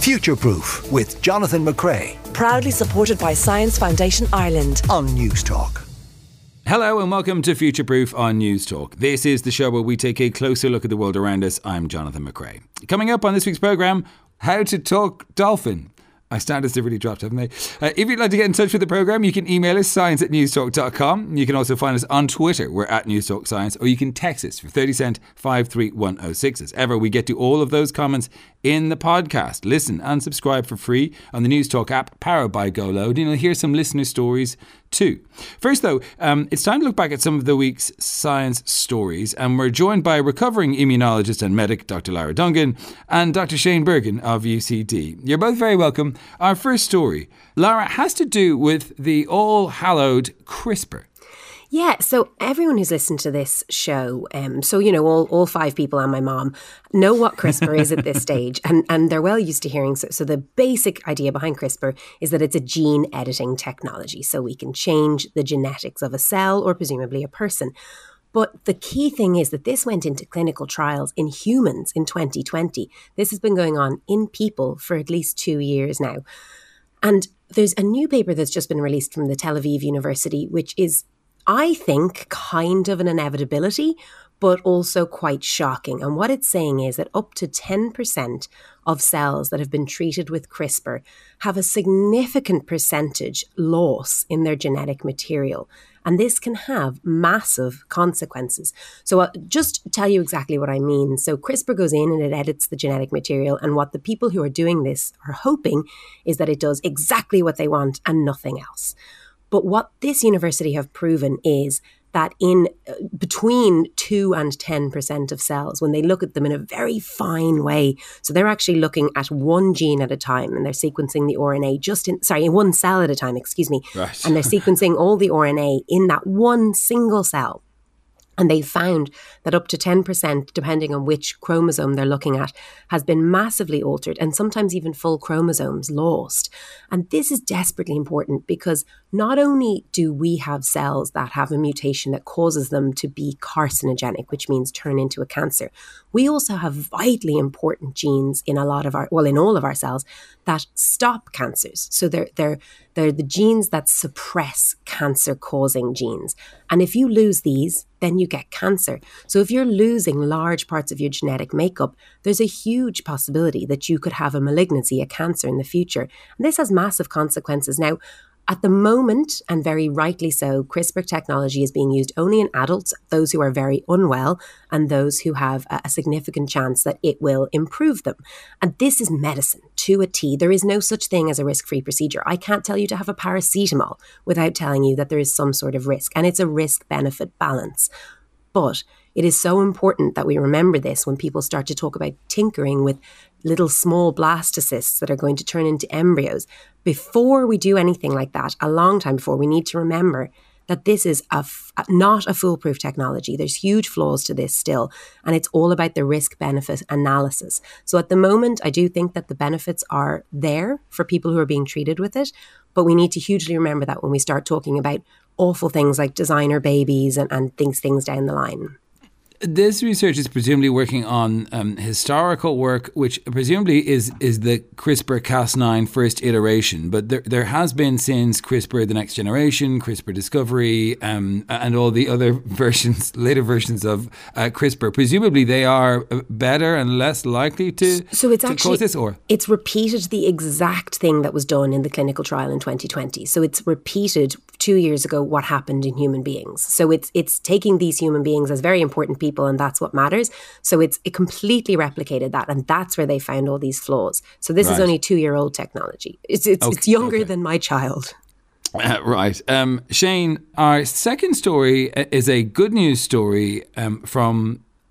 Future Proof with Jonathan McRae Proudly supported by Science Foundation Ireland. on News Talk. Hello and welcome to Future Proof on News Talk. This is the show where we take a closer look at the world around us. I'm Jonathan McRae. Coming up on this week's programme, how to talk dolphin. Our standards have really dropped, haven't they? Uh, if you'd like to get in touch with the programme, you can email us science at newstalk.com. You can also find us on Twitter. We're at Newstalk Science. Or you can text us for 30 cent 53106. As ever, we get to all of those comments in the podcast. Listen and subscribe for free on the Newstalk app powered by GoLoud. And you'll hear some listener stories too. First, though, um, it's time to look back at some of the week's science stories. And we're joined by recovering immunologist and medic Dr. Lara Dungan and Dr. Shane Bergin of UCD. You're both very welcome. Our first story, Lara, has to do with the all hallowed CRISPR. Yeah, so everyone who's listened to this show, um, so you know, all, all five people and my mom know what CRISPR is at this stage, and, and they're well used to hearing. So, so the basic idea behind CRISPR is that it's a gene editing technology, so we can change the genetics of a cell or presumably a person. But the key thing is that this went into clinical trials in humans in 2020. This has been going on in people for at least two years now. And there's a new paper that's just been released from the Tel Aviv University, which is, I think, kind of an inevitability, but also quite shocking. And what it's saying is that up to 10% of cells that have been treated with CRISPR have a significant percentage loss in their genetic material. And this can have massive consequences. So, I'll just tell you exactly what I mean. So, CRISPR goes in and it edits the genetic material. And what the people who are doing this are hoping is that it does exactly what they want and nothing else. But what this university have proven is that in uh, between 2 and 10% of cells when they look at them in a very fine way so they're actually looking at one gene at a time and they're sequencing the RNA just in sorry in one cell at a time excuse me Right. and they're sequencing all the RNA in that one single cell and they found that up to 10%, depending on which chromosome they're looking at, has been massively altered and sometimes even full chromosomes lost. And this is desperately important because not only do we have cells that have a mutation that causes them to be carcinogenic, which means turn into a cancer, we also have vitally important genes in a lot of our, well, in all of our cells that stop cancers. So they're, they're, they're the genes that suppress cancer causing genes. And if you lose these, then you get cancer. So if you're losing large parts of your genetic makeup, there's a huge possibility that you could have a malignancy, a cancer in the future. And this has massive consequences. Now, at the moment, and very rightly so, CRISPR technology is being used only in adults, those who are very unwell, and those who have a, a significant chance that it will improve them. And this is medicine to a T. There is no such thing as a risk free procedure. I can't tell you to have a paracetamol without telling you that there is some sort of risk, and it's a risk benefit balance. But it is so important that we remember this when people start to talk about tinkering with little small blastocysts that are going to turn into embryos. Before we do anything like that, a long time before, we need to remember that this is a f- not a foolproof technology. There's huge flaws to this still, and it's all about the risk benefit analysis. So at the moment, I do think that the benefits are there for people who are being treated with it, but we need to hugely remember that when we start talking about awful things like designer babies and, and things things down the line. This research is presumably working on um, historical work, which presumably is is the CRISPR Cas9 first iteration. But there, there has been since CRISPR the next generation, CRISPR Discovery, um, and all the other versions, later versions of uh, CRISPR. Presumably, they are uh, better and less likely to So it's to actually cause this, or it's repeated the exact thing that was done in the clinical trial in 2020. So it's repeated two years ago what happened in human beings. So it's it's taking these human beings as very important people, and that's what matters. So it's it completely replicated that, and that's where they found all these flaws. So this is only two year old technology. It's it's, it's younger okay. than my child. Uh, right. Um, Shane, our second story uh, is a good news story um, from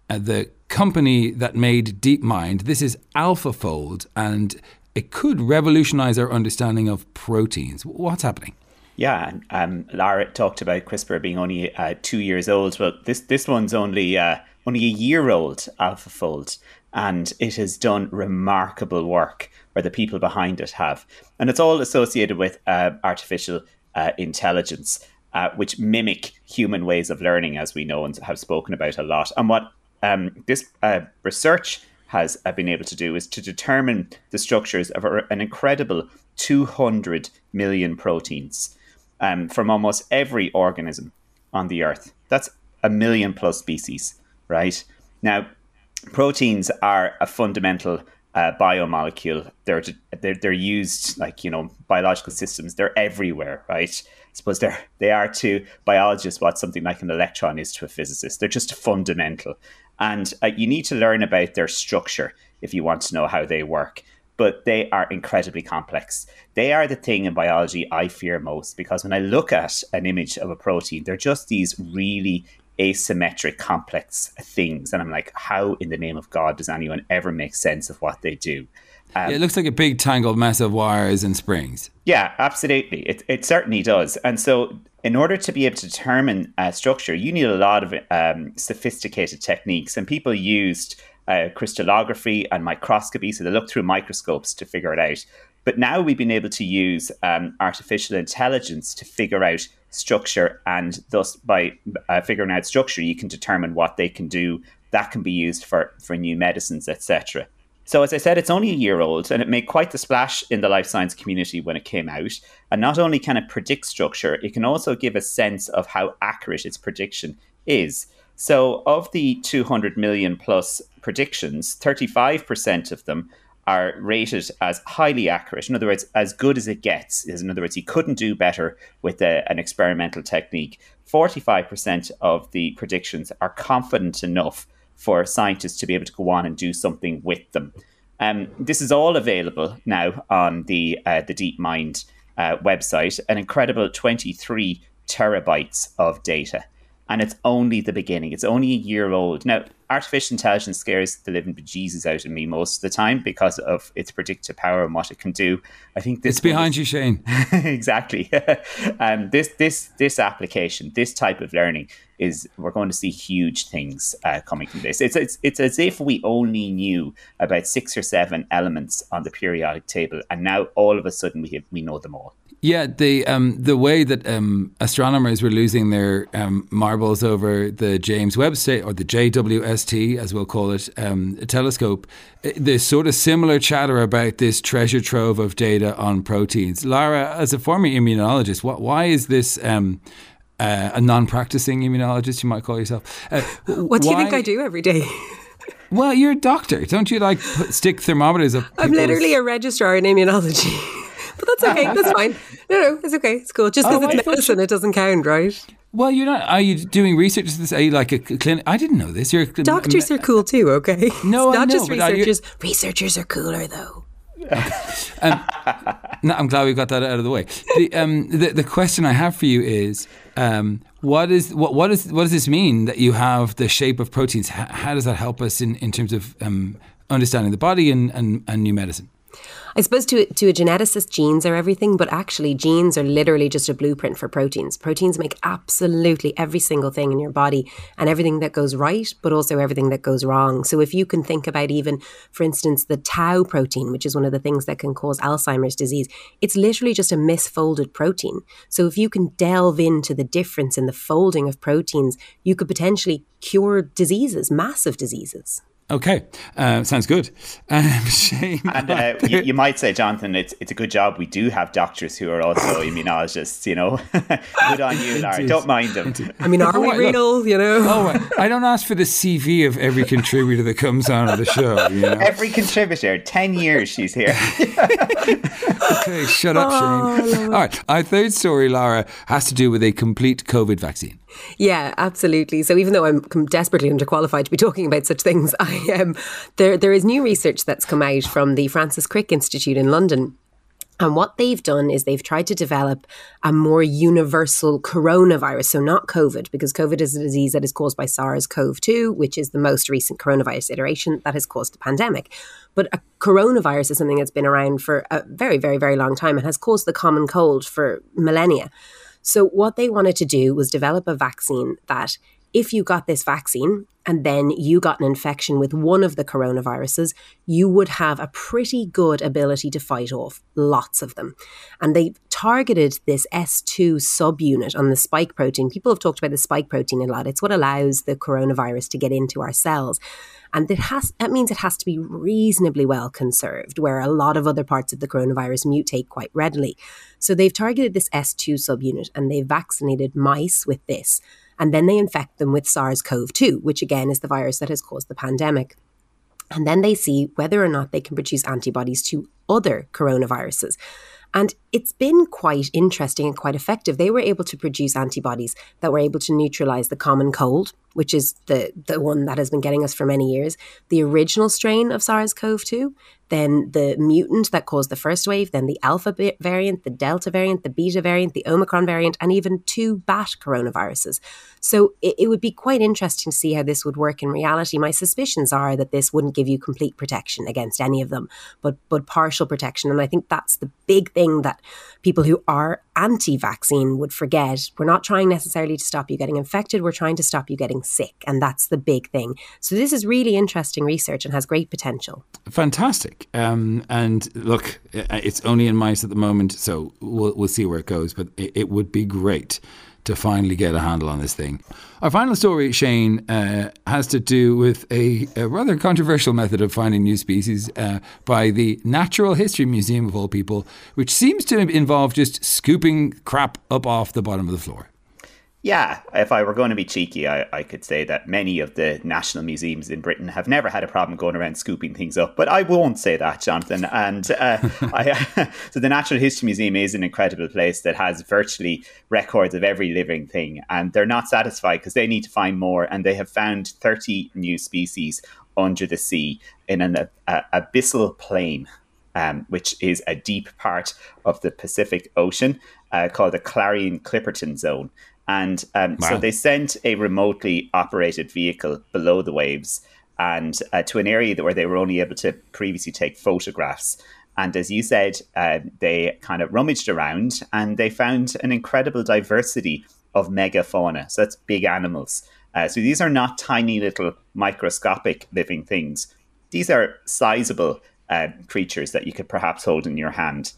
uh, the company that made DeepMind. This is AlphaFold, and it could revolutionize our understanding of proteins. What's happening? Yeah, um, Lara talked about CRISPR being only uh, two years old. Well, this this one's only uh, only a year old, AlphaFold, and it has done remarkable work, or the people behind it have, and it's all associated with uh, artificial uh, intelligence, uh, which mimic human ways of learning, as we know and have spoken about a lot. And what um, this uh, research has been able to do is to determine the structures of an incredible 200 million proteins um, from almost every organism on the earth. That's a million plus species, right? Now, proteins are a fundamental uh, biomolecule. They're, they're they're used like you know biological systems. They're everywhere, right? I suppose they're they are to biologists what something like an electron is to a physicist. They're just fundamental, and uh, you need to learn about their structure if you want to know how they work. But they are incredibly complex. They are the thing in biology I fear most because when I look at an image of a protein, they're just these really asymmetric, complex things. And I'm like, how in the name of God does anyone ever make sense of what they do? Um, yeah, it looks like a big tangled mess of wires and springs. Yeah, absolutely. It, it certainly does. And so, in order to be able to determine uh, structure, you need a lot of um, sophisticated techniques. And people used uh, crystallography and microscopy. So, they looked through microscopes to figure it out. But now we've been able to use um, artificial intelligence to figure out structure, and thus by uh, figuring out structure, you can determine what they can do. That can be used for for new medicines, etc. So, as I said, it's only a year old and it made quite the splash in the life science community when it came out. And not only can it predict structure, it can also give a sense of how accurate its prediction is. So, of the 200 million plus predictions, 35% of them are rated as highly accurate. In other words, as good as it gets. In other words, you couldn't do better with a, an experimental technique. 45% of the predictions are confident enough for scientists to be able to go on and do something with them. Um, this is all available now on the uh, the DeepMind uh, website. An incredible 23 terabytes of data and it's only the beginning. It's only a year old. Now, artificial intelligence scares the living bejesus out of me most of the time because of its predictive power and what it can do. I think this it's behind is, you, Shane. exactly. um, this this this application, this type of learning is we're going to see huge things uh, coming from this. It's, it's it's as if we only knew about six or seven elements on the periodic table, and now all of a sudden we have, we know them all. Yeah, the um, the way that um, astronomers were losing their um, marbles over the James Webb Space or the JWST, as we'll call it, um, telescope, eh, there's sort of similar chatter about this treasure trove of data on proteins. Lara, as a former immunologist, what, why is this? Um, uh, a non-practicing immunologist, you might call yourself. Uh, what do why, you think I do every day? well, you're a doctor, don't you? Like put, stick thermometers up. I'm literally a registrar in immunology. but that's okay. That's fine. No, no, it's okay. It's cool. Just because oh, it's medicine, it doesn't count, right? Well, you're not. Are you doing research? This are you like a clinic? I didn't know this. You're a, doctors are cool too. Okay, no, it's not know, just researchers. Researchers are cooler though. um, no, I'm glad we got that out of the way. The, um, the, the question I have for you is, um, what is what what is what does this mean that you have the shape of proteins? How, how does that help us in, in terms of um, understanding the body and, and, and new medicine? I suppose to, to a geneticist, genes are everything, but actually, genes are literally just a blueprint for proteins. Proteins make absolutely every single thing in your body and everything that goes right, but also everything that goes wrong. So, if you can think about even, for instance, the tau protein, which is one of the things that can cause Alzheimer's disease, it's literally just a misfolded protein. So, if you can delve into the difference in the folding of proteins, you could potentially cure diseases, massive diseases. Okay, uh, sounds good. Um, shame. And uh, you, you, might say, Jonathan, it's it's a good job we do have doctors who are also immunologists. You know, good on you, Larry. Don't mind them. I mean, are we real? You know, oh, I don't ask for the CV of every contributor that comes on the show. You know? Every contributor, ten years she's here. okay, shut up, oh, Shane. All right, our third story, Lara, has to do with a complete COVID vaccine. Yeah, absolutely. So even though I'm desperately underqualified to be talking about such things, I am. Um, there, there is new research that's come out from the Francis Crick Institute in London and what they've done is they've tried to develop a more universal coronavirus. So, not COVID, because COVID is a disease that is caused by SARS CoV 2, which is the most recent coronavirus iteration that has caused the pandemic. But a coronavirus is something that's been around for a very, very, very long time and has caused the common cold for millennia. So, what they wanted to do was develop a vaccine that, if you got this vaccine, and then you got an infection with one of the coronaviruses, you would have a pretty good ability to fight off lots of them. And they targeted this S2 subunit on the spike protein. People have talked about the spike protein a lot. It's what allows the coronavirus to get into our cells. And it has, that means it has to be reasonably well conserved, where a lot of other parts of the coronavirus mutate quite readily. So they've targeted this S2 subunit and they've vaccinated mice with this and then they infect them with SARS CoV 2, which again is the virus that has caused the pandemic. And then they see whether or not they can produce antibodies to other coronaviruses. And it's been quite interesting and quite effective. They were able to produce antibodies that were able to neutralize the common cold, which is the, the one that has been getting us for many years, the original strain of SARS CoV 2, then the mutant that caused the first wave, then the alpha variant, the delta variant, the beta variant, the omicron variant, and even two bat coronaviruses. So it, it, would be quite interesting to see how this would work in reality. My suspicions are that this wouldn't give you complete protection against any of them, but but partial protection. And I think that's the big thing that people who are anti-vaccine would forget. We're not trying necessarily to stop you getting infected. We're trying to stop you getting sick, and that's the big thing. So this is really interesting research and has great potential. Fantastic. Um, and look, it's only in mice at the moment, so we'll, we'll see where it goes. But it, it, would be great to finally get a handle on this thing. Our final story, Shane, uh, has to do with a, a, rather controversial method of finding new species uh, by the Natural History Museum of all people, which seems to involve just scooping crap up off the bottom of the floor. Yeah, if I were going to be cheeky, I, I could say that many of the national museums in Britain have never had a problem going around scooping things up, but I won't say that, Jonathan. And uh, I, so the Natural History Museum is an incredible place that has virtually records of every living thing, and they're not satisfied because they need to find more, and they have found 30 new species under the sea in an uh, abyssal plain. Um, which is a deep part of the Pacific Ocean uh, called the Clarion Clipperton Zone. And um, wow. so they sent a remotely operated vehicle below the waves and uh, to an area where they were only able to previously take photographs. And as you said, uh, they kind of rummaged around and they found an incredible diversity of megafauna. So that's big animals. Uh, so these are not tiny little microscopic living things. These are sizable uh, creatures that you could perhaps hold in your hand.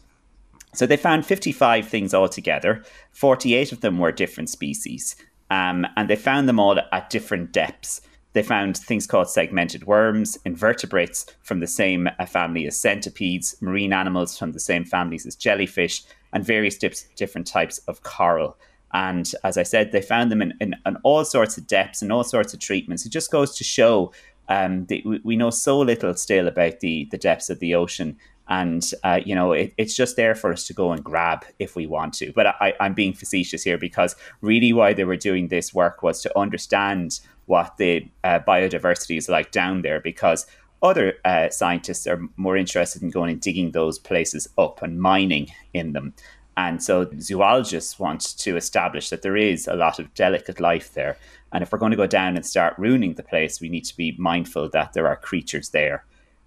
So they found 55 things altogether. 48 of them were different species. Um, and they found them all at different depths. They found things called segmented worms, invertebrates from the same uh, family as centipedes, marine animals from the same families as jellyfish, and various different types of coral. And as I said, they found them in, in, in, all sorts of depths and all sorts of treatments. It just goes to show um, we, we know so little still about the, the depths of the ocean and uh, you know it, it's just there for us to go and grab if we want to. But I, i'm being facetious here because really why they were doing this work was to understand what the uh, biodiversity is like down there because other uh, scientists are more interested in going and digging those places up and mining in them. And so zoologists want to establish that there is a lot of delicate life there. And if we're going to go down and start ruining the place we need to be mindful that there are creatures there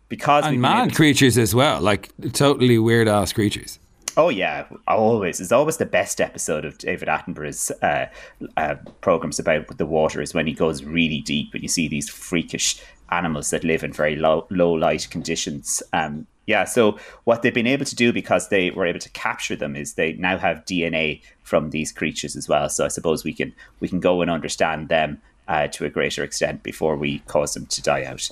because and man creatures as well, like totally weird ass creatures. Oh yeah, always. It's always the best episode of David Attenborough's uh, uh, programs about the water is when he goes really deep and you see these freakish animals that live in very low low light conditions. Um, yeah, so what they've been able to do because they were able to capture them is they now have DNA from these creatures as well. So I suppose we can we can go and understand them uh, to a greater extent before we cause them to die out.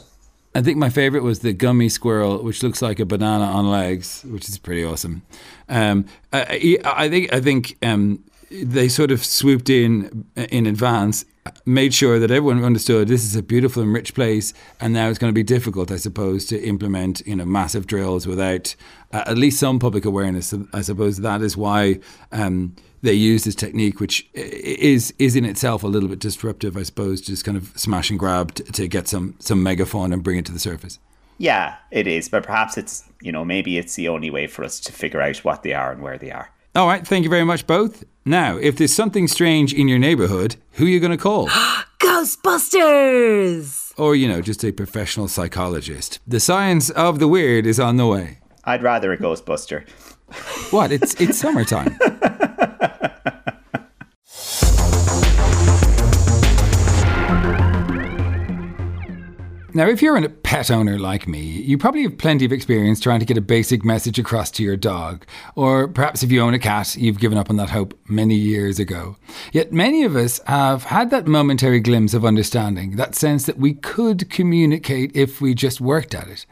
I think my favorite was the gummy squirrel, which looks like a banana on legs, which is pretty awesome. Um, I, I, think I think um, they sort of swooped in in advance, made sure that everyone understood this is a beautiful and rich place, and now it's going to be difficult, I suppose, to implement you know massive drills without uh, at least some public awareness. I suppose that is why. Um, they use this technique, which is is in itself a little bit disruptive, I suppose, just kind of smash and grab to, to get some some megafauna and bring it to the surface. Yeah, it is, but perhaps it's you know maybe it's the only way for us to figure out what they are and where they are. All right, thank you very much, both. Now, if there's something strange in your neighborhood, who are you going to call? Ghostbusters! Or, you know, just a professional psychologist. The science of the weird is on the way. I'd rather a Ghostbuster. What? It's it's summertime. Now, if you're a pet owner like me, you probably have plenty of experience trying to get a basic message across to your dog. Or perhaps if you own a cat, you've given up on that hope many years ago. Yet many of us have had that momentary glimpse of understanding, that sense that we could communicate if we just worked at it.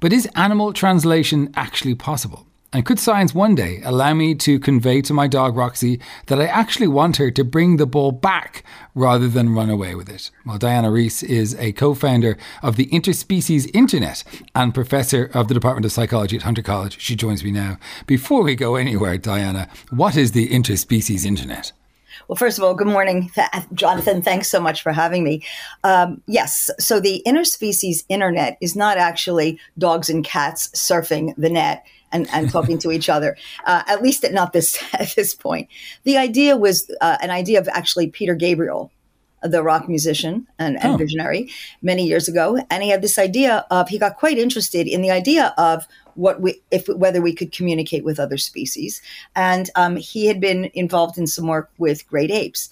But is animal translation actually possible? And could science one day allow me to convey to my dog Roxy that I actually want her to bring the ball back rather than run away with it? Well, Diana Reiss is a co founder of the Interspecies Internet and professor of the Department of Psychology at Hunter College. She joins me now. Before we go anywhere, Diana, what is the Interspecies Internet? Well, first of all, good morning, Jonathan. Thanks so much for having me. Um, yes, so the interspecies internet is not actually dogs and cats surfing the net and, and talking to each other. Uh, at least at not this at this point. The idea was uh, an idea of actually Peter Gabriel, the rock musician and, and oh. visionary, many years ago, and he had this idea of he got quite interested in the idea of what we if whether we could communicate with other species, and um, he had been involved in some work with great apes.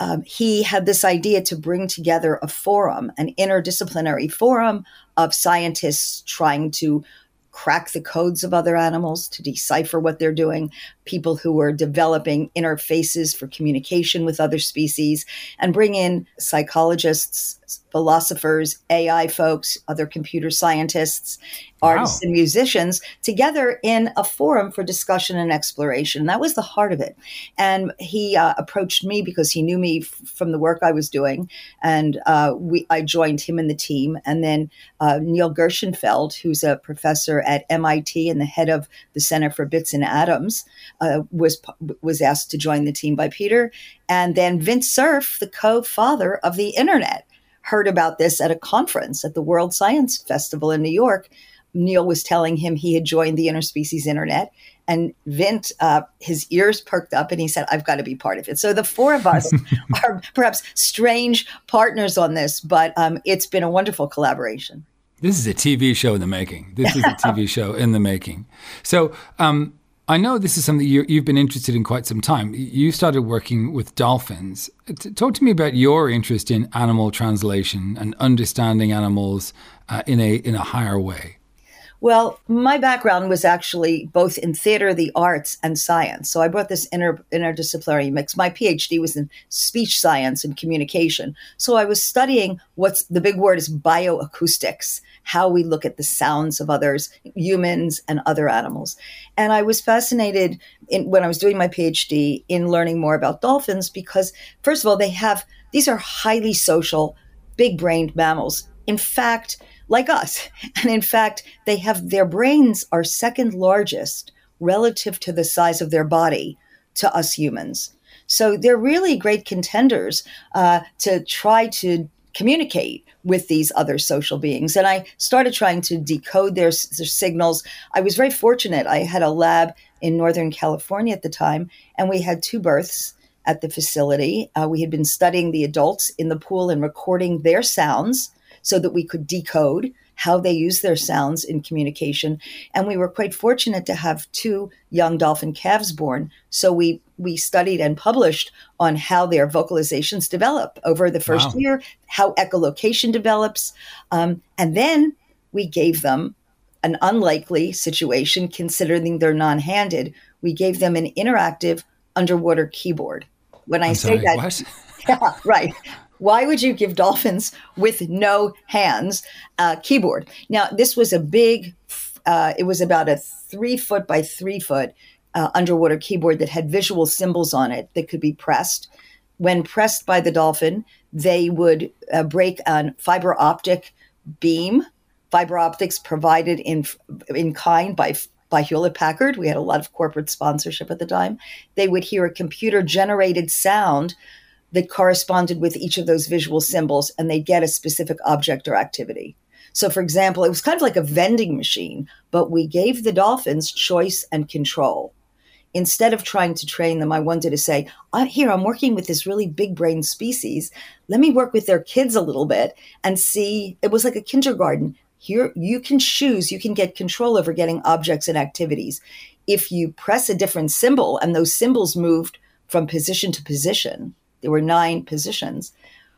Um, he had this idea to bring together a forum, an interdisciplinary forum of scientists trying to crack the codes of other animals, to decipher what they're doing, people who were developing interfaces for communication with other species, and bring in psychologists, philosophers, AI folks, other computer scientists, artists, wow. and musicians together in a forum for discussion and exploration. That was the heart of it. And he uh, approached me because he knew me f- from the work I was doing, and uh, we I joined him in the team. And then uh, Neil Gershenfeld, who's a professor at MIT and the head of the Center for Bits and Atoms, uh, was was asked to join the team by Peter. And then Vint Cerf, the co-father of the internet heard about this at a conference at the World Science Festival in New York. Neil was telling him he had joined the interspecies internet. And Vint, uh, his ears perked up and he said, I've got to be part of it. So the four of us are perhaps strange partners on this, but um, it's been a wonderful collaboration. This is a TV show in the making. This is a TV show in the making. So, um, I know this is something you, have been interested in quite some time. You started working with dolphins. Talk to me about your interest in animal translation and understanding animals uh, in a in a higher way. Well, my background was actually both in theater, the arts, and science. So I brought this inter, interdisciplinary mix. My PhD was in speech science and communication. So I was studying what's the big word is bioacoustics, how we look at the sounds of others, humans and other animals. And I was fascinated in, when I was doing my PhD in learning more about dolphins because, first of all, they have these are highly social, big brained mammals. In fact, like us. And in fact, they have their brains are second largest relative to the size of their body to us humans. So they're really great contenders uh, to try to communicate with these other social beings. And I started trying to decode their, their, signals. I was very fortunate. I had a lab in Northern California at the time, and we had two births at the facility. Uh, we had been studying the adults in the pool and recording their sounds so that we could decode how they use their sounds in communication. And we were quite fortunate to have two young dolphin calves born. So we we studied and published on how their vocalizations develop over the first wow. year, how echolocation develops, um, and then we gave them an unlikely situation considering they're non-handed. We gave them an interactive underwater keyboard. When I I'm say sorry, that, what? yeah, right. Why would you give dolphins with no hands a keyboard? Now, this was a big, uh, it was about a three foot by three foot uh, underwater keyboard that had visual symbols on it that could be pressed. When pressed by the dolphin, they would uh, break a fiber optic beam. Fiber optics provided in in kind by by Hewlett Packard. We had a lot of corporate sponsorship at the time. They would hear a computer generated sound that corresponded with each of those visual symbols and they get a specific object or activity. So, for example, it was kind of like a vending machine, but we gave the dolphins choice and control. Instead of trying to train them, I wanted to say, Here, I'm working with this really big brain species. Let me work with their kids a little bit and see. It was like a kindergarten. Here, you can choose, you can get control over getting objects and activities. If you press a different symbol and those symbols moved from position to position, there were nine positions,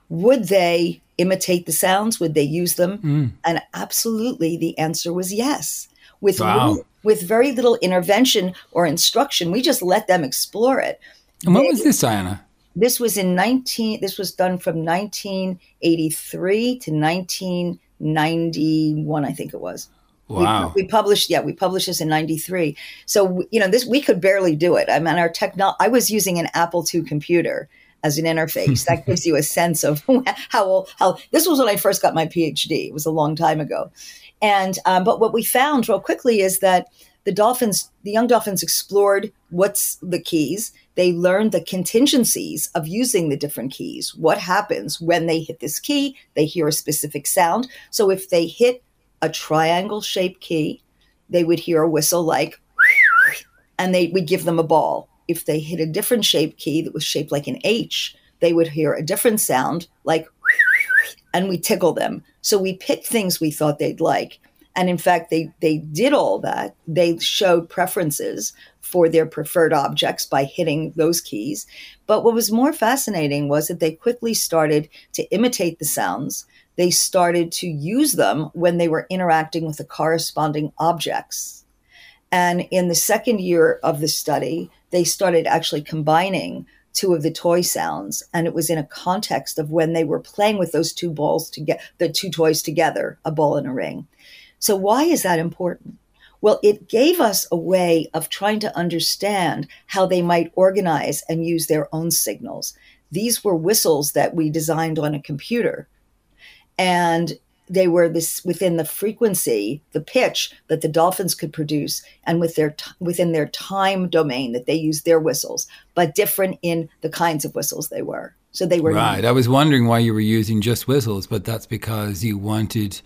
would they imitate the sounds? Would they use them? Mm. And absolutely, the answer was yes. With Wow. little- with very little intervention or instruction, we just let them explore it. And what They- was this, Diana? this was in 19 this was done from 1983 to 1991 i think it was We- Wow. we, published yeah we published this in 93 so you know this we could barely do it i mean our techno i was using an apple ii computer as an interface that gives you a sense of how how this was when i first got my phd it was a long time ago and um, but what we found real quickly is that the dolphins, the young dolphins explored what's the keys. They learned the contingencies of using the different keys. What happens when they hit this key? They hear a specific sound. So if they hit a triangle shaped key, they would hear a whistle like, and they would give them a ball. If they hit a different shape key that was shaped like an H, they would hear a different sound like, and we tickle them. So we picked things we thought they'd like. And in fact, they, they did all that. They showed preferences for their preferred objects by hitting those keys. But what was more fascinating was that they quickly started to imitate the sounds. They started to use them when they were interacting with the corresponding objects. And in the second year of the study, they started actually combining two of the toy sounds. And it was in a context of when they were playing with those two balls to get the two toys together, a ball and a ring. So, why is that important? Well, it gave us a way of trying to understand how they might organize and use their own signals. These were whistles that we designed on a computer. And they were this within the frequency, the pitch that the dolphins could produce, and with their t- within their time domain that they used their whistles, but different in the kinds of whistles they were. So they were Right. I was wondering why you were using just whistles, but that's because you wanted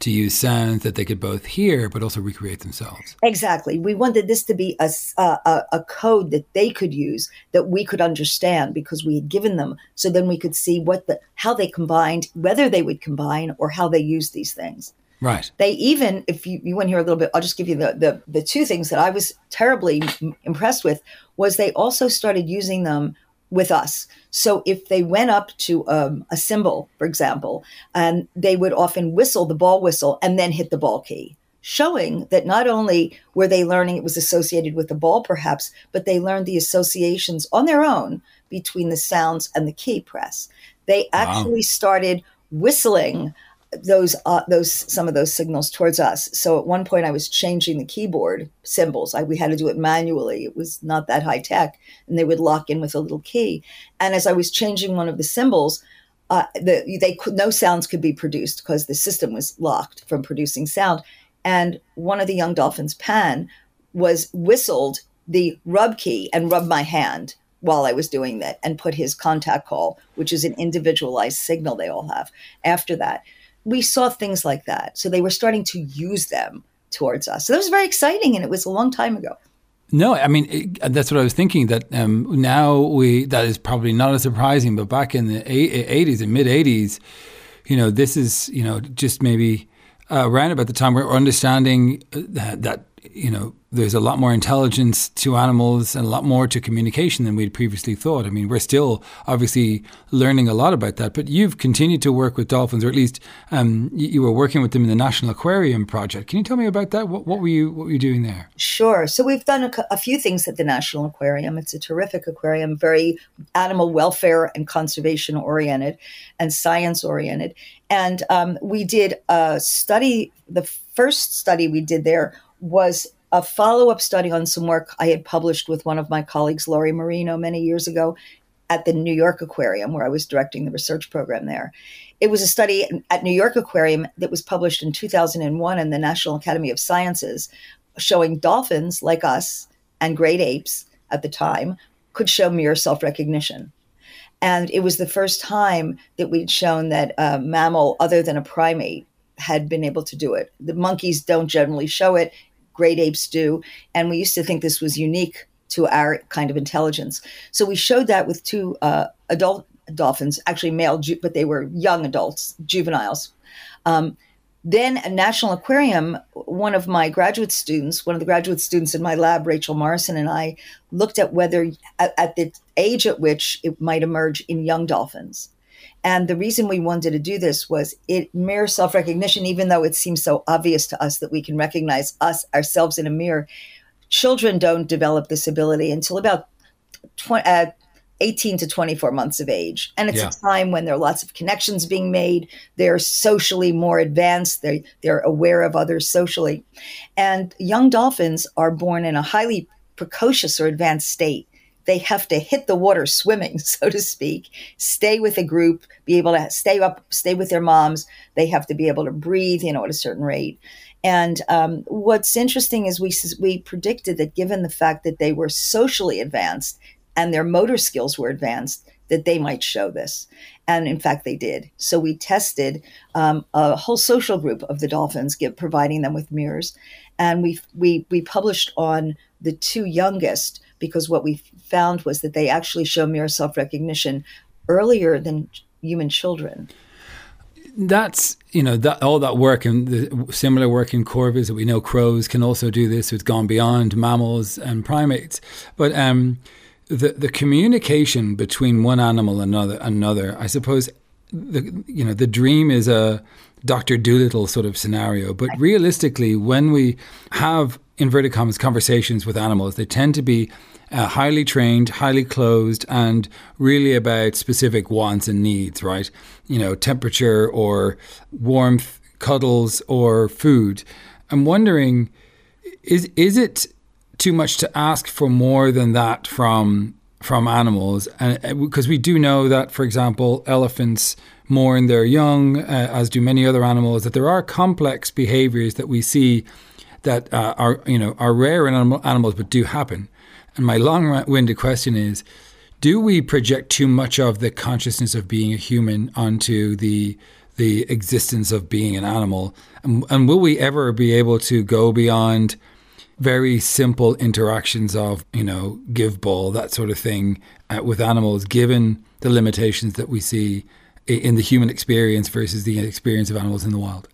to use sounds that they could both hear but also recreate themselves. Exactly. We wanted this to be a a code that they could use that we could understand because we had given them so then we could see what the how they combined, whether they would combine or how they use these things. Right. They even, if you, you want to hear a little bit, I'll just give you the, the, the two things that I was terribly impressed with was they also started using them with us. So if they went up to um, a symbol, for example, and they would often whistle the ball whistle and then hit the ball key, showing that not only were they learning it was associated with the ball, perhaps, but they learned the associations on their own between the sounds and the key press. They actually started whistling those uh, those some of those signals towards us. So at one point, I was changing the keyboard symbols. I, we had to do it manually. It was not that high tech, and they would lock in with a little key. And as I was changing one of the symbols, uh, the, they could no sounds could be produced because the system was locked from producing sound. And one of the young dolphins, Pan, was whistled the rub key and rubbed my hand while I was doing that and put his contact call, which is an individualized signal they all have. After that, we saw things like that. So they were starting to use them towards us. So that was very exciting, and it was a long time ago. No, I mean it, that's what I was thinking. That um, now we that is probably not as surprising, but back in the eighties and mid eighties, you know, this is you know just maybe uh, around about the time we're understanding that, that you know there's a lot more intelligence to animals and a lot more to communication than we'd previously thought. I mean, we're still obviously learning a lot about that, but you've continued to work with dolphins, or at least um, you, were working with them in the National Aquarium project. Can you tell me about that? What, what were you what were you doing there? Sure. So we've done a, a, few things at the National Aquarium. It's a terrific aquarium, very animal welfare and conservation oriented, and science oriented. And um, we did a study. The first study we did there was a follow up study on some work I had published with one of my colleagues, Lori Marino, many years ago at the New York Aquarium, where I was directing the research program there. It was a study at New York Aquarium that was published in 2001 in the National Academy of Sciences, showing dolphins like us and great apes at the time could show mirror self recognition. And it was the first time that we'd shown that a mammal other than a primate had been able to do it. The monkeys don't generally show it, great apes do. And we used to think this was unique to our kind of intelligence. So we showed that with two uh, adult dolphins, actually male, but they were young adults, juveniles. Um, then at National Aquarium, one of my graduate students, one of the graduate students in my lab, Rachel Morrison, and I looked at whether at, at the age at which it might emerge in young dolphins. And the reason we wanted to do this was it mirror self recognition, even though it seems so obvious to us that we can recognize us ourselves in a mirror. Children don't develop this ability until about 20, uh, 18 to 24 months of age. And it's Yeah. a time when there are lots of connections being made. They're socially more advanced. They, they're aware of others socially. And young dolphins are born in a highly precocious or advanced state. They have to hit the water swimming, so to speak, stay with a group, be able to stay up, stay with their moms. They have to be able to breathe, you know, at a certain rate. And um, what's interesting is we we predicted that given the fact that they were socially advanced and their motor skills were advanced, that they might show this. And in fact, they did. So we tested um, a whole social group of the dolphins, give, providing them with mirrors, and we we we published on the two youngest because what we found was that they actually show mirror self recognition earlier than human children. that's you know that all that work and the similar work in corvids that we know crows can also do this. It's gone beyond mammals and primates, but um, the the communication between one animal and another another. I suppose the you know the dream is a Doctor Doolittle sort of scenario, but realistically, when we have inverted commas conversations with animals, they tend to be uh, highly trained, highly closed, and really about specific wants and needs, right? You know, temperature or warmth, cuddles or food. I'm wondering, is is it too much to ask for more than that from from animals? And because we do know that, for example, elephants mourn their young, uh, as do many other animals. That there are complex behaviors that we see that uh, are you know are rare in animal, animals, but do happen. And my long-winded question is: Do we project too much of the consciousness of being a human onto the the existence of being an animal? And, and will we ever be able to go beyond very simple interactions of you know give ball that sort of thing uh, with animals, given the limitations that we see in the human experience versus the experience of animals in the wild?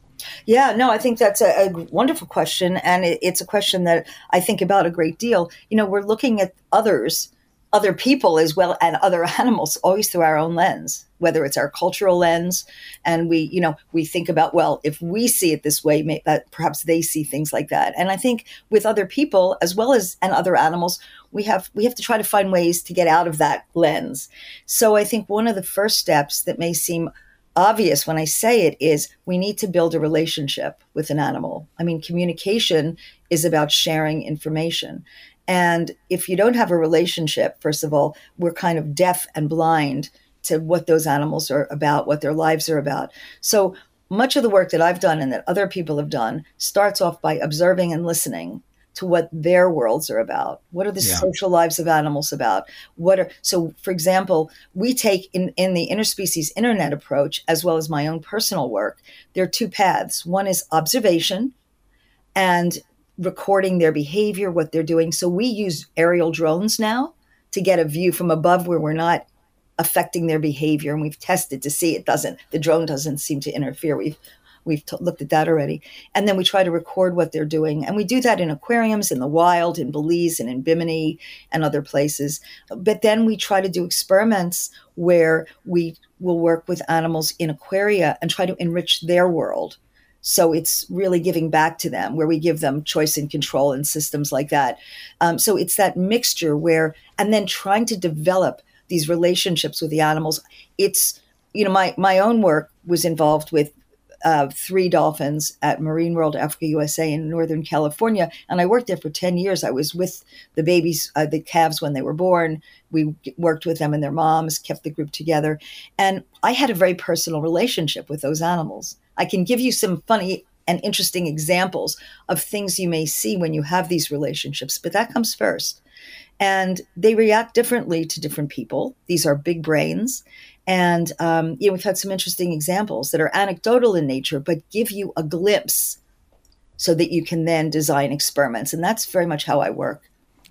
Yeah, no, I think that's a, a wonderful question. And it, it's a question that I think about a great deal. You know, we're looking at others, other people as well, and other animals always through our own lens, whether it's our cultural lens. And we, you know, we think about, well, if we see it this way, may, that perhaps they see things like that. And I think with other people as well as and other animals, we have we have to try to find ways to get out of that lens. So I think one of the first steps that may seem obvious when I say it is we need to build a relationship with an animal. I mean, communication is about sharing information. And if you don't have a relationship, first of all, we're kind of deaf and blind to what those animals are about, what their lives are about. So much of the work that I've done and that other people have done starts off by observing and listening to what their worlds are about. What are the Yeah. social lives of animals about? What are so for example, we take in, in the interspecies internet approach, as well as my own personal work, there are two paths. One is observation and recording their behavior, what they're doing. So we use aerial drones now to get a view from above where we're not affecting their behavior and we've tested to see it doesn't the drone doesn't seem to interfere we've we've t- looked at that already. And then we try to record what they're doing. And we do that in aquariums in the wild in belize and in bimini and other places. But then we try to do experiments where we will work with animals in aquaria and try to enrich their world. So it's really giving back to them where we give them choice and control and systems like that. Um, so it's that mixture where and then trying to develop these relationships with the animals. It's you know my my own work was involved with uh, three dolphins at Marine World Africa USA in Northern California, and I worked there for ten years. I was with the babies, uh, the calves when they were born. We worked with them and their moms, kept the group together, and I had a very personal relationship with those animals. I can give you some funny and interesting examples of things you may see when you have these relationships, but that comes first and they react differently to different people. These are big brains. And um, you know, we've had some interesting examples that are anecdotal in nature, but give you a glimpse so that you can then design experiments. And that's very much how I work.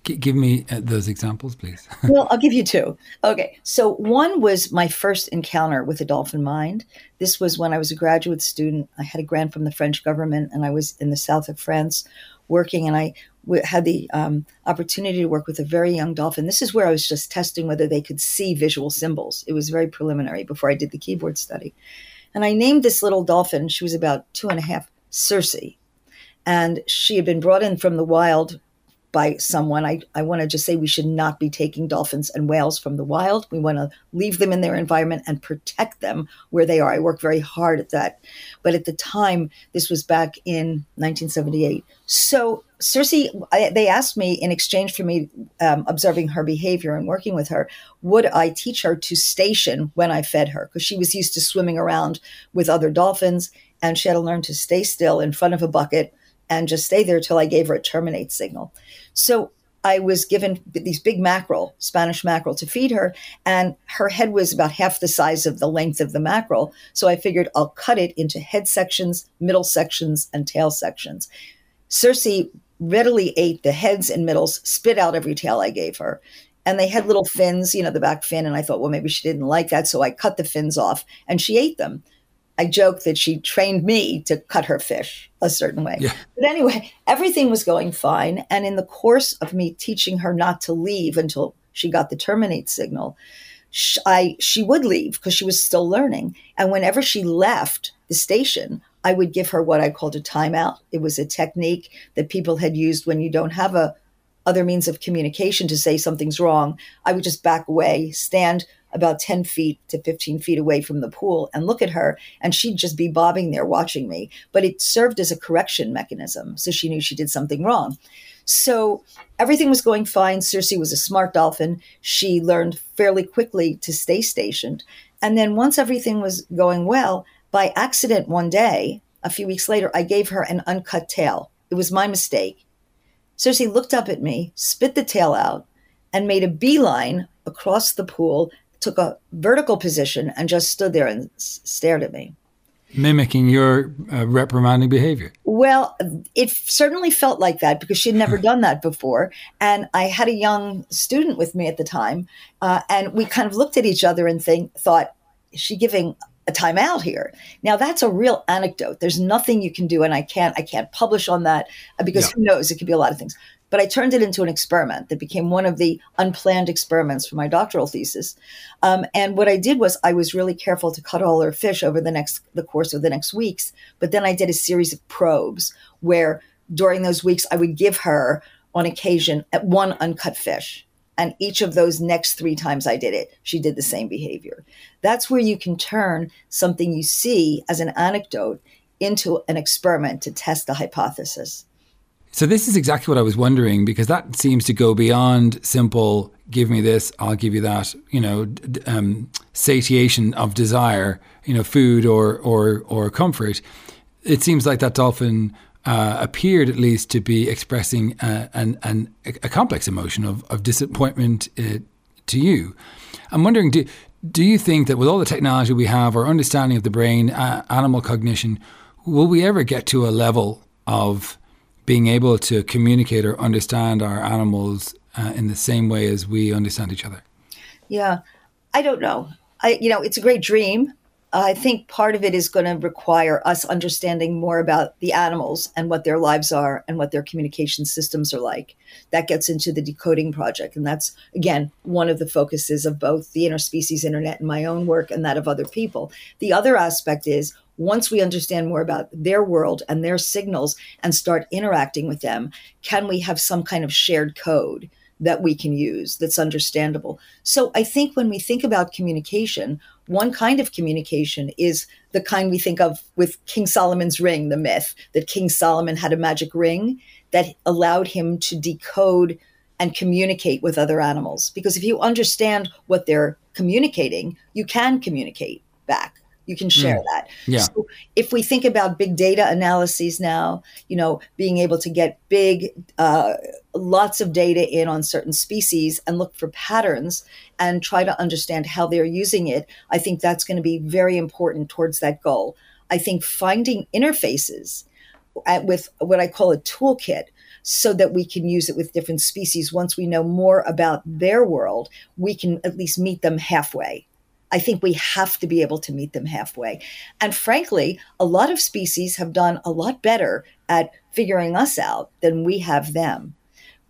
G- give me uh, those examples, please. well, I'll give you two. Okay. So, one was my first encounter with a dolphin mind. This was when I was a graduate student. I had a grant from the French government and I was in the south of France working, and I had the um, opportunity to work with a very young dolphin. This is where I was just testing whether they could see visual symbols. It was very preliminary before I did the keyboard study. And I named this little dolphin, she was about two and a half, Circe. And she had been brought in from the wild by someone. I, I want to just say we should not be taking dolphins and whales from the wild. We want to leave them in their environment and protect them where they are. I work very hard at that. But at the time, this was back in 1978. So Circe, they asked me in exchange for me um, observing her behavior and working with her, would I teach her to station when I fed her? Because she was used to swimming around with other dolphins and she had to learn to stay still in front of a bucket and just stay there till I gave her a terminate signal. So I was given these big mackerel, Spanish mackerel, to feed her, and her head was about half the size of the length of the mackerel. So I figured I'll cut it into head sections, middle sections, and tail sections. Circe readily ate the heads and middles, spit out every tail I gave her. And they had little fins, you know, the back fin. And I thought, well, maybe she didn't like that. So I cut the fins off and she ate them. I joke that she trained me to cut her fish a certain way. Yeah. But anyway, everything was going fine. And in the course of me teaching her not to leave until she got the terminate signal, she, I she would leave because she was still learning. And whenever she left the station, I would give her what I called a timeout. It was a technique that people had used when you don't have a other means of communication to say something's wrong. I would just back away, stand about 10 feet to 15 feet away from the pool and look at her, and she'd just be bobbing there watching me. But it served as a correction mechanism. So she knew she did something wrong. So everything was going fine. Circe was a smart dolphin. She learned fairly quickly to stay stationed. And then once everything was going well, by accident one day, a few weeks later, I gave her an uncut tail. It was my mistake. Circe looked up at me, spit the tail out, and made a beeline across the pool took a vertical position and just stood there and s- stared at me. Mimicking your uh, reprimanding behavior. Well, it certainly felt like that because she'd never done that before. And I had a young student with me at the time. Uh, and we kind of looked at each other and think, thought, is she giving a timeout here. Now that's a real anecdote. There's nothing you can do, and I can't I can't publish on that uh, because yeah. who knows? It could be a lot of things but I turned it into an experiment that became one of the unplanned experiments for my doctoral thesis. Um, and what I did was I was really careful to cut all her fish over the next the course of the next weeks. But then I did a series of probes where during those weeks I would give her on occasion at one uncut fish. And each of those next three times I did it, she did the same behavior. That's where you can turn something you see as an anecdote into an experiment to test a hypothesis. So this is exactly what I was wondering because that seems to go beyond simple "give me this, I'll give you that." You know, um, satiation of desire, you know, food or or or comfort. It seems like that dolphin uh, appeared, at least, to be expressing uh, an, an a complex emotion of of disappointment uh, to you. I'm wondering, do do you think that with all the technology we have, our understanding of the brain, animal cognition, will we ever get to a level of being able to communicate or understand our animals uh, in the same way as we understand each other? Yeah, I don't know. I, you know, it's a great dream. I think part of it is going to require us understanding more about the animals and what their lives are and what their communication systems are like. That gets into the decoding project. And that's, again, one of the focuses of both the interspecies internet and my own work and that of other people. The other aspect is once we understand more about their world and their signals and start interacting with them, can we have some kind of shared code that we can use that's understandable? So I think when we think about communication, one kind of communication is the kind we think of with King Solomon's ring, the myth that King Solomon had a magic ring that allowed him to decode and communicate with other animals. Because if you understand what they're communicating, you can communicate back you can share mm. that. Yeah. So if we think about big data analyses now, you know, being able to get big, uh, lots of data in on certain species and look for patterns and try to understand how they're using it, I think that's going to be very important towards that goal. I think finding interfaces at, with what I call a toolkit so that we can use it with different species. Once we know more about their world, we can at least meet them halfway. I think we have to be able to meet them halfway. And frankly, a lot of species have done a lot better at figuring us out than we have them.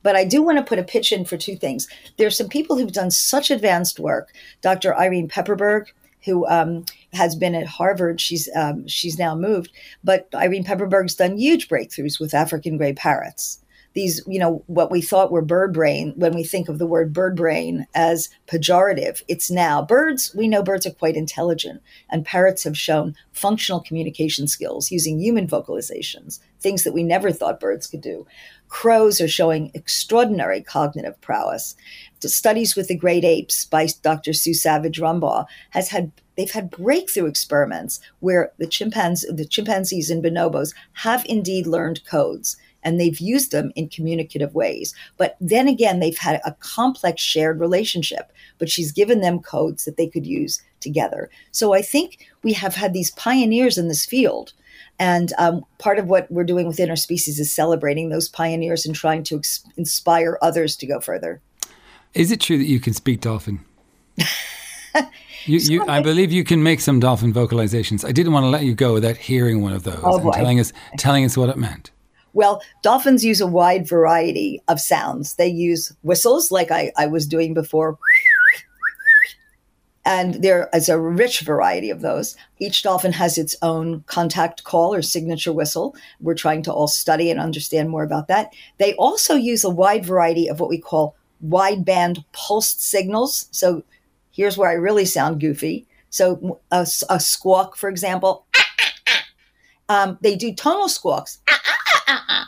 But I do want to put a pitch in for two things. There's some people who've done such advanced work. Dr. Irene Pepperberg, who um, has been at Harvard, she's um, she's now moved, but Irene Pepperberg's done huge breakthroughs with African gray parrots these, you know, what we thought were bird brain, when we think of the word bird brain as pejorative, it's now birds, we know birds are quite intelligent, and parrots have shown functional communication skills using human vocalizations, things that we never thought birds could do. Crows are showing extraordinary cognitive prowess. The studies with the great apes by Dr. Sue Savage Rumbaugh has had they've had breakthrough experiments where the chimpanzees, the chimpanzees and bonobos have indeed learned codes and they've used them in communicative ways. But then again, they've had a complex shared relationship, but she's given them codes that they could use together. So I think we have had these pioneers in this field. And um, part of what we're doing with Interspecies is celebrating those pioneers and trying to ex- inspire others to go further. Is it true that you can speak dolphin? You, you, I believe you can make some dolphin vocalizations. I didn't want to let you go without hearing one of those oh, and telling us telling us what it meant. Well, dolphins use a wide variety of sounds. They use whistles, like I, I was doing before. And there is a rich variety of those. Each dolphin has its own contact call or signature whistle. We're trying to all study and understand more about that. They also use a wide variety of what we call wideband pulsed signals. So here's where I really sound goofy. So a, a squawk, for example, um, they do tonal squawks Uh-uh.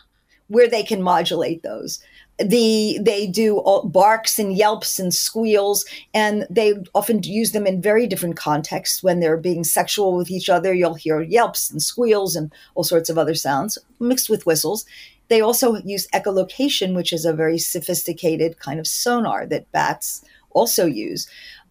where they can modulate those. The they do barks and yelps and squeals and they often use them in very different contexts. When they're being sexual with each other you'll hear yelps and squeals and all sorts of other sounds mixed with whistles. They also use echolocation which is a very sophisticated kind of sonar that bats also use.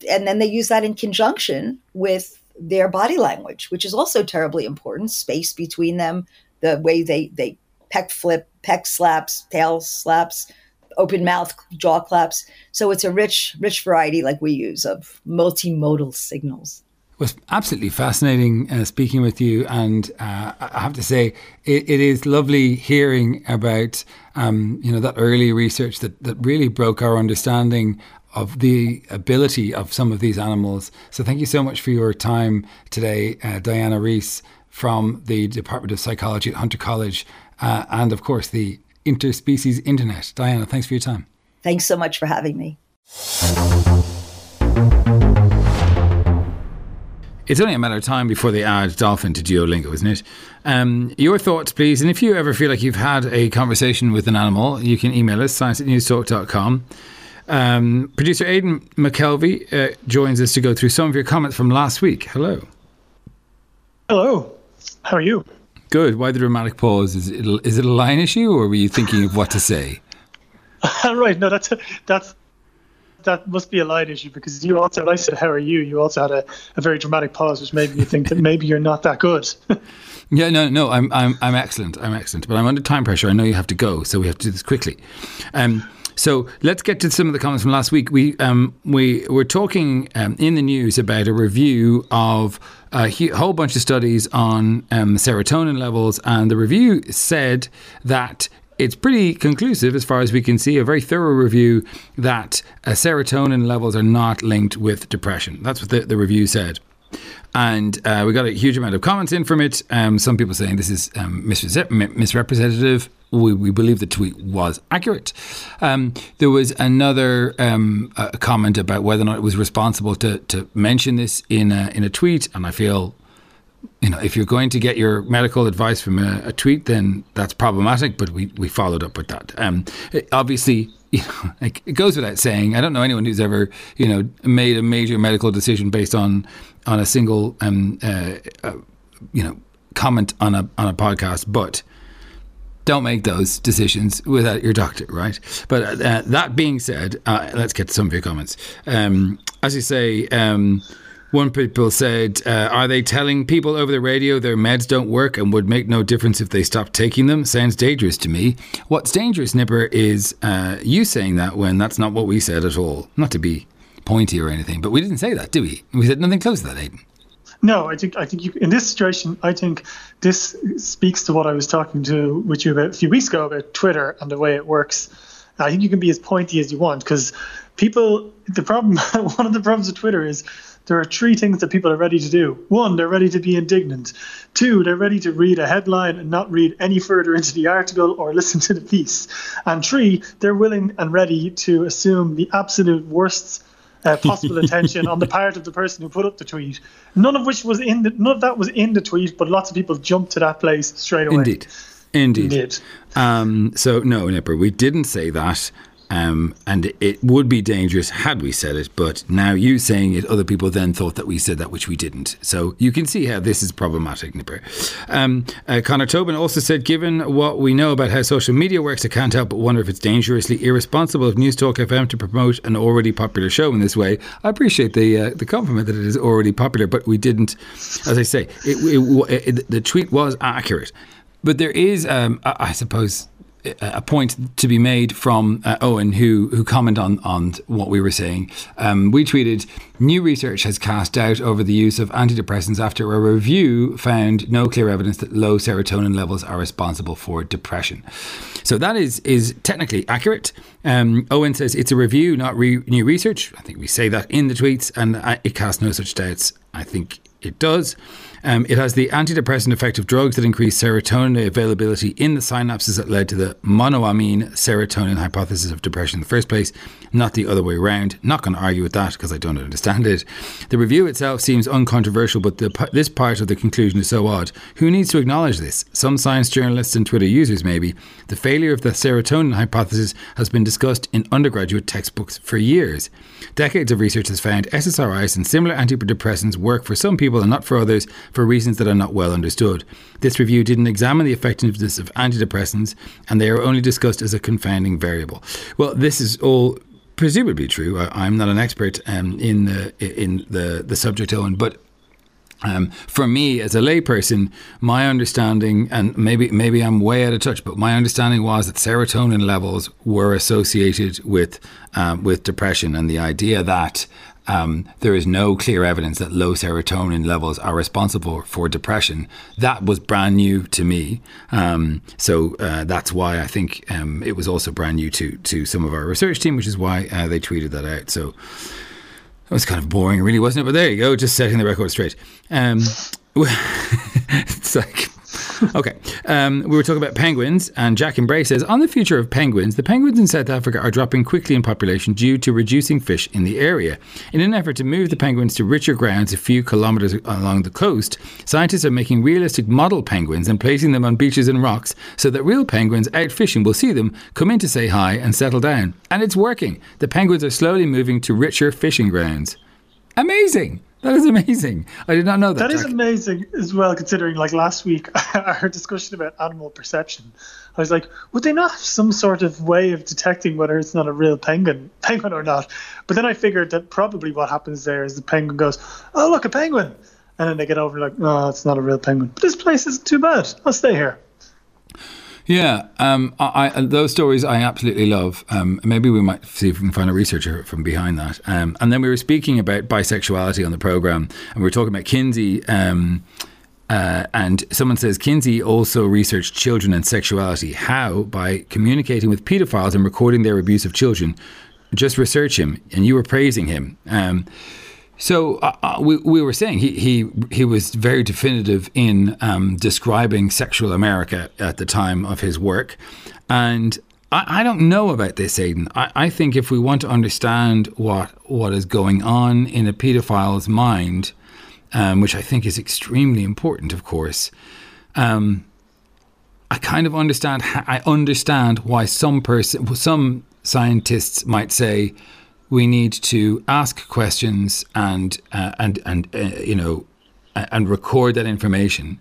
And then they use that in conjunction with their body language which is also terribly important space between them the way they they pec flip, pec slaps, tail slaps, open mouth, jaw claps. So it's a rich, rich variety like we use of multimodal signals. It was absolutely fascinating uh, speaking with you, and uh, I have to say it, it is lovely hearing about um, you know that early research that that really broke our understanding of the ability of some of these animals. So thank you so much for your time today, uh, Diana Reiss from the Department of Psychology at Hunter College uh, and of course the interspecies internet. Diana, thanks for your time. Thanks so much for having me. It's only a matter of time before they add dolphin to Duolingo, isn't it? Um, your thoughts, please. And if you ever feel like you've had a conversation with an animal, you can email us, science at newstalk.com. Um, producer Aidan McKelvey uh, joins us to go through some of your comments from last week. Hello. Hello. How are you? Good. Why the dramatic pause? Is it, is it a line issue, or were you thinking of what to say? right. No, that's that's that must be a line issue because you also, when I said, "How are you?" You also had a, a very dramatic pause, which made me think that maybe you're not that good. yeah, no, no, I'm I'm I'm excellent. I'm excellent, but I'm under time pressure. I know you have to go, so we have to do this quickly. Um, so let's get to some of the comments from last week. We um, we were talking um, in the news about a review of a whole bunch of studies on um, serotonin levels, and the review said that it's pretty conclusive as far as we can see, a very thorough review that uh, serotonin levels are not linked with depression. That's what the, the review said. And uh, we got a huge amount of comments in from it. Um, some people saying this is um, misrepresentative we, we believe the tweet was accurate. Um, there was another um, comment about whether or not it was responsible to, to mention this in a, in a tweet, and I feel you know, if you're going to get your medical advice from a, a, tweet, then that's problematic. But we, we followed up with that. Um, it, obviously, you know, like it goes without saying. I don't know anyone who's ever, you know, made a major medical decision based on on a single, um, uh, uh, you know, comment on a on a podcast. But don't make those decisions without your doctor, right? But uh, that being said, uh, let's get to some of your comments. Um, as you say, um, One people said, uh, "Are they telling people over the radio their meds don't work and would make no difference if they stopped taking them?" Sounds dangerous to me. What's dangerous, Nipper, is uh, you saying that when that's not what we said at all. Not to be pointy or anything, but we didn't say that, do we? We said nothing close to that, Aidan. No, I think I think you, in this situation, I think this speaks to what I was talking to with you about a few weeks ago about Twitter and the way it works. I think you can be as pointy as you want because people. The problem, one of the problems with Twitter is there are three things that people are ready to do. One, they're ready to be indignant. Two, they're ready to read a headline and not read any further into the article or listen to the piece. And three, they're willing and ready to assume the absolute worst uh, possible attention on the part of the person who put up the tweet. None of which was in the, none of that was in the tweet, but lots of people jumped to that place straight away. Indeed, indeed. Indeed. Um, so no, Nipper, we didn't say that. Um, and it would be dangerous had we said it, but now you saying it, other people then thought that we said that, which we didn't. So you can see how this is problematic, Nipper. Um, uh, Connor Tobin also said, given what we know about how social media works, I can't help but wonder if it's dangerously irresponsible of Newstalk FM to promote an already popular show in this way. I appreciate the uh, the compliment that it is already popular, but we didn't, as I say, it, it, the tweet was accurate. But there is, um, I suppose, a point to be made from uh, Owen, who who commented on on what we were saying. Um, we tweeted: New research has cast doubt over the use of antidepressants after a review found no clear evidence that low serotonin levels are responsible for depression. So that is is technically accurate. Um, Owen says it's a review, not re- new research. I think we say that in the tweets, and it casts no such doubts. I think it does. Um, it has the antidepressant effect of drugs that increase serotonin availability in the synapses that led to the monoamine serotonin hypothesis of depression in the first place, not the other way around. Not going to argue with that because I don't understand it. The review itself seems uncontroversial, but the, this part of the conclusion is so odd. Who needs to acknowledge this? Some science journalists and Twitter users, maybe. The failure of the serotonin hypothesis has been discussed in undergraduate textbooks for years. Decades of research has found SSRIs and similar antidepressants work for some people and not for others for reasons that are not well understood. This review didn't examine the effectiveness of antidepressants, and they are only discussed as a confounding variable. Well, this is all presumably true. I, am not an expert um, in the in the the subject, Owen, but um, for me, as a layperson, my understanding, and maybe maybe I'm way out of touch, but my understanding was that serotonin levels were associated with um, with depression, and the idea that um, there is no clear evidence that low serotonin levels are responsible for depression. That was brand new to me. Um, so uh, that's why I think um, it was also brand new to, to some of our research team, which is why uh, they tweeted that out. So that was kind of boring, really, wasn't it? But there you go, just setting the record straight. Um, it's like okay. Um, we were talking about penguins, and Jack Embray says on the future of penguins, the penguins in South Africa are dropping quickly in population due to reducing fish in the area. In an effort to move the penguins to richer grounds a few kilometres along the coast, scientists are making realistic model penguins and placing them on beaches and rocks so that real penguins out fishing will see them, come in to say hi, and settle down. And it's working. The penguins are slowly moving to richer fishing grounds. Amazing! That is amazing. I did not know that. That is amazing as well, considering like last week our discussion about animal perception. I was like, would they not have some sort of way of detecting whether it's not a real penguin, penguin or not? But then I figured that probably what happens there is the penguin goes, "Oh, look, a penguin," and then they get over like, "No, it's not a real penguin." But this place isn't too bad. I'll stay here. Yeah, um, I, I, those stories I absolutely love. Um, maybe we might see if we can find a researcher from behind that. Um, and then we were speaking about bisexuality on the program, and we were talking about Kinsey. Um, uh, and someone says Kinsey also researched children and sexuality. How? By communicating with paedophiles and recording their abuse of children. Just research him, and you were praising him. So uh, uh, we, we were saying he, he he was very definitive in um, describing sexual America at the time of his work, and I, I don't know about this, Aidan. I, I, think if we want to understand what what is going on in a paedophile's mind, um, which I think is extremely important, of course. Um, I kind of understand. I understand why some person, some scientists might say we need to ask questions and uh, and and uh, you know and record that information.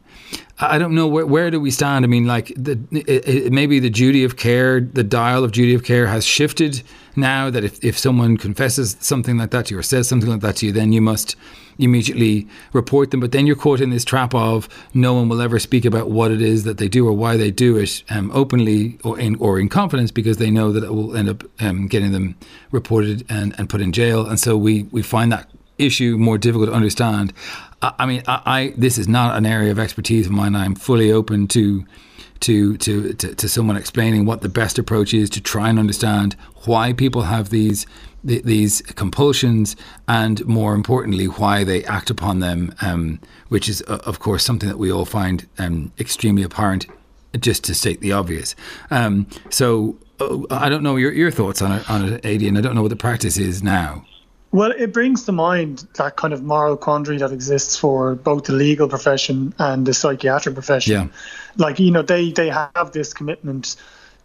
I don't know where, where do we stand. I mean, like the, it, it, maybe the duty of care, the dial of duty of care has shifted now. That if, if someone confesses something like that to you or says something like that to you, then you must immediately report them. But then you're caught in this trap of no one will ever speak about what it is that they do or why they do it um, openly or in or in confidence because they know that it will end up um, getting them reported and, and put in jail. And so we we find that issue more difficult to understand. I, mean, I, I, this is not an area of expertise of mine. I'm fully open to. To, to, to, to someone explaining what the best approach is to try and understand why people have these these compulsions and more importantly why they act upon them um, which is uh, of course something that we all find um, extremely apparent just to state the obvious um, so uh, I don't know your, your thoughts on it on it Aidan I don't know what the practice is now well, it brings to mind that kind of moral quandary that exists for both the legal profession and the psychiatric profession. Yeah. Like, you know, they, they have this commitment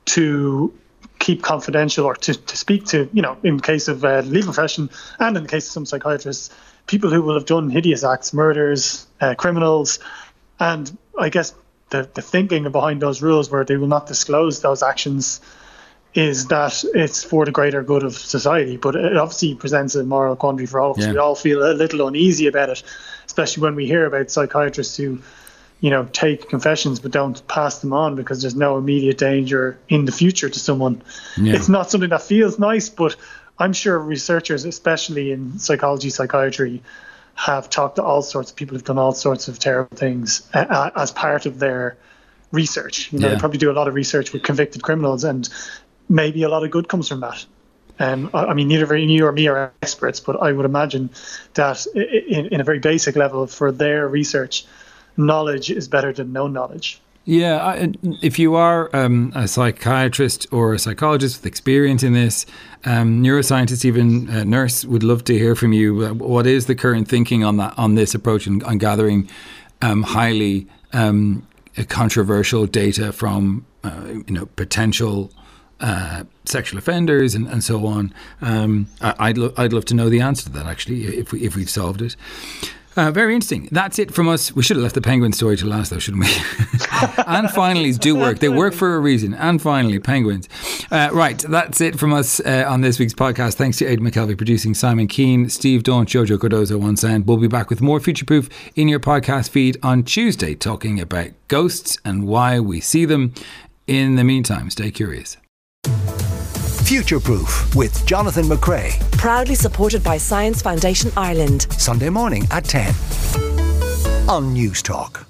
to keep confidential or to, to speak to, you know, in case of uh, the legal profession and in the case of some psychiatrists, people who will have done hideous acts, murders, uh, criminals. And I guess the, the thinking behind those rules where they will not disclose those actions is that it's for the greater good of society. But it obviously presents a moral quandary for all of us. Yeah. We all feel a little uneasy about it, especially when we hear about psychiatrists who, you know, take confessions but don't pass them on because there's no immediate danger in the future to someone. Yeah. It's not something that feels nice, but I'm sure researchers, especially in psychology, psychiatry, have talked to all sorts of people who've done all sorts of terrible things uh, as part of their research. You know, yeah. they probably do a lot of research with convicted criminals, and maybe a lot of good comes from that. Um, I, mean, neither you or me are experts, but I would imagine that in, in a very basic level, for their research, knowledge is better than no knowledge. Yeah, I, if you are um, a psychiatrist or a psychologist with experience in this, um, neuroscientist, even a nurse, would love to hear from you. Uh, what is the current thinking on that on this approach and on gathering um, highly um, controversial data from uh, you know potential uh, sexual offenders and, and so on. Um, I'd, lo- I'd love to know the answer to that, actually, if, we, if we've solved it. Uh, very interesting. That's it from us. We should have left the penguin story to last, though, shouldn't we? and finallys do work. They work for a reason. And finally, penguins. Uh, right, that's it from us uh, on this week's podcast. Thanks to Aidan McKelvey producing Simon Keane, Steve Daunt, Jojo Cardozo on sound. We'll be back with more Future Proof in your podcast feed on Tuesday, talking about ghosts and why we see them. In the meantime, stay curious. Future Proof with Jonathan McCrea. Proudly supported by Science Foundation Ireland. Sunday morning at 10 on Newstalk.